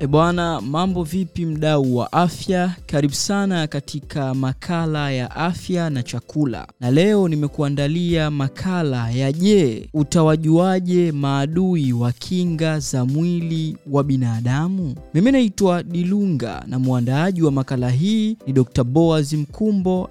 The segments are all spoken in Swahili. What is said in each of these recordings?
E bwana, mambo vipi mdau wa afya? Karibu sana katika makala ya afya na chakula, na leo nimekuandalia makala ya je, utawajuaje maadui wa kinga za mwili wa binadamu? Mimi naitwa Dilunga na mwandaaji wa makala hii ni Dr. Boaz Mkumbo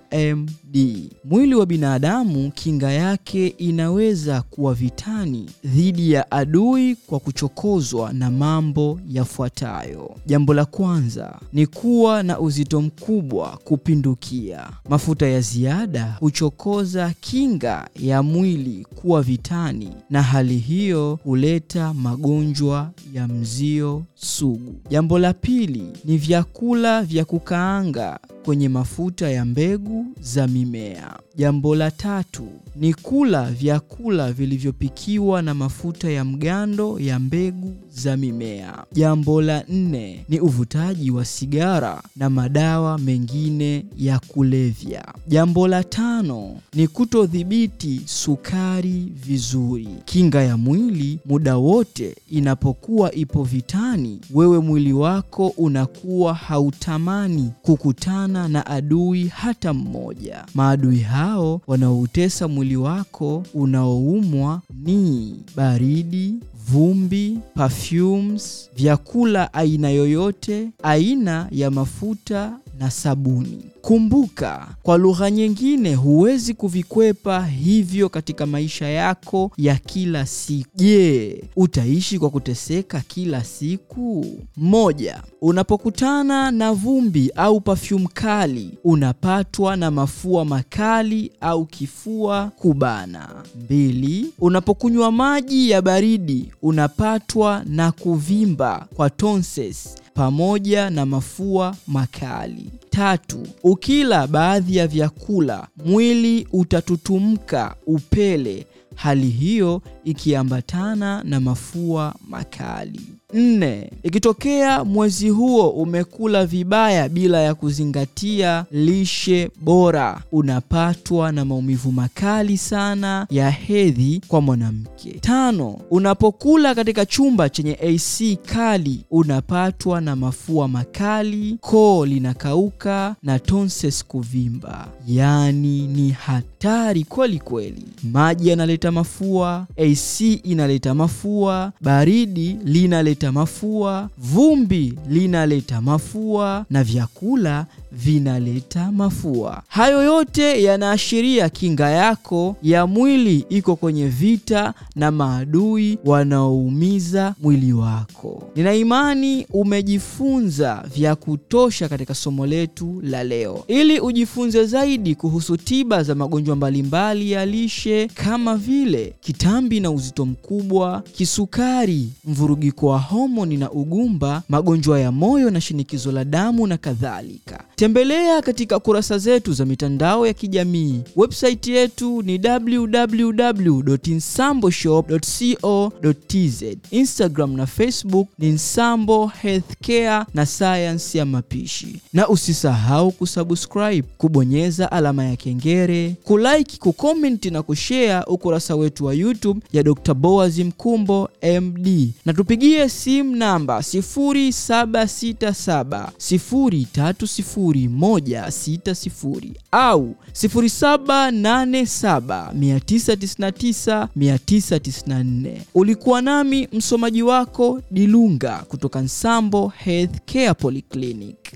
MD. Mwili wa binadamu kinga yake inaweza kuwa vitani dhidi ya adui kwa kuchokozwa na mambo yafuatayo. Jambo la kwanza ni kuwa na uzito mkubwa kupindukia. Mafuta ya ziada huchokoza kinga ya mwili kuwa vitani, na hali hiyo huleta magonjwa ya mzio sugu. Jambo la pili ni vyakula vya kukaanga kwenye mafuta ya mbegu za mimea. Jambo la tatu ni kula vyakula vilivyopikiwa na mafuta ya mgando ya mbegu za mimea. Jambo la nne ni uvutaji wa sigara na madawa mengine ya kulevya. Jambo la tano ni kutodhibiti sukari vizuri. Kinga ya mwili muda wote inapokuwa ipo vitani, wewe mwili wako unakuwa hautamani kukutana na adui hata mmoja. Maadui hao wanaoutesa mwili wako unaoumwa ni baridi, vumbi, perfumes, vyakula aina yoyote, aina ya mafuta na sabuni. Kumbuka, kwa lugha nyingine, huwezi kuvikwepa hivyo katika maisha yako ya kila siku. Je, utaishi kwa kuteseka kila siku? Moja, unapokutana na vumbi au perfume kali, unapatwa na mafua makali au kifua kubana. Mbili, unapokunywa maji ya baridi, unapatwa na kuvimba kwa tonsils pamoja na mafua makali. Tatu, ukila baadhi ya vyakula mwili utatutumka upele, hali hiyo ikiambatana na mafua makali. Nne, ikitokea mwezi huo umekula vibaya bila ya kuzingatia lishe bora, unapatwa na maumivu makali sana ya hedhi kwa mwanamke. Tano, unapokula katika chumba chenye AC kali, unapatwa na mafua makali, koo linakauka na tonsils kuvimba. Yaani ni hatari kweli kweli. Maji yanaleta mafua, AC inaleta mafua, baridi linaleta mafua, vumbi linaleta mafua na vyakula vinaleta mafua. Hayo yote yanaashiria kinga yako ya mwili iko kwenye vita na maadui wanaoumiza mwili wako. Nina imani umejifunza vya kutosha katika somo letu la leo. Ili ujifunze zaidi kuhusu tiba za magonjwa mbalimbali ya lishe kama vile kitambi na uzito mkubwa, kisukari, mvurugiko wa homoni na ugumba, magonjwa ya moyo na shinikizo la damu na kadhalika, tembelea katika kurasa zetu za mitandao ya kijamii. Website yetu ni www.insamboshop.co.tz. Instagram na Facebook ni Nsambo Healthcare na sayansi ya mapishi, na usisahau kusubscribe, kubonyeza alama ya kengele, kulike, kukomenti na kushare ukurasa wetu wa YouTube ya Dr. Boaz Mkumbo MD, na tupigie simu namba 0767 030160 au 787999994 Ulikuwa nami msomaji wako Dilunga kutoka Nsambo Healthcare Polyclinic.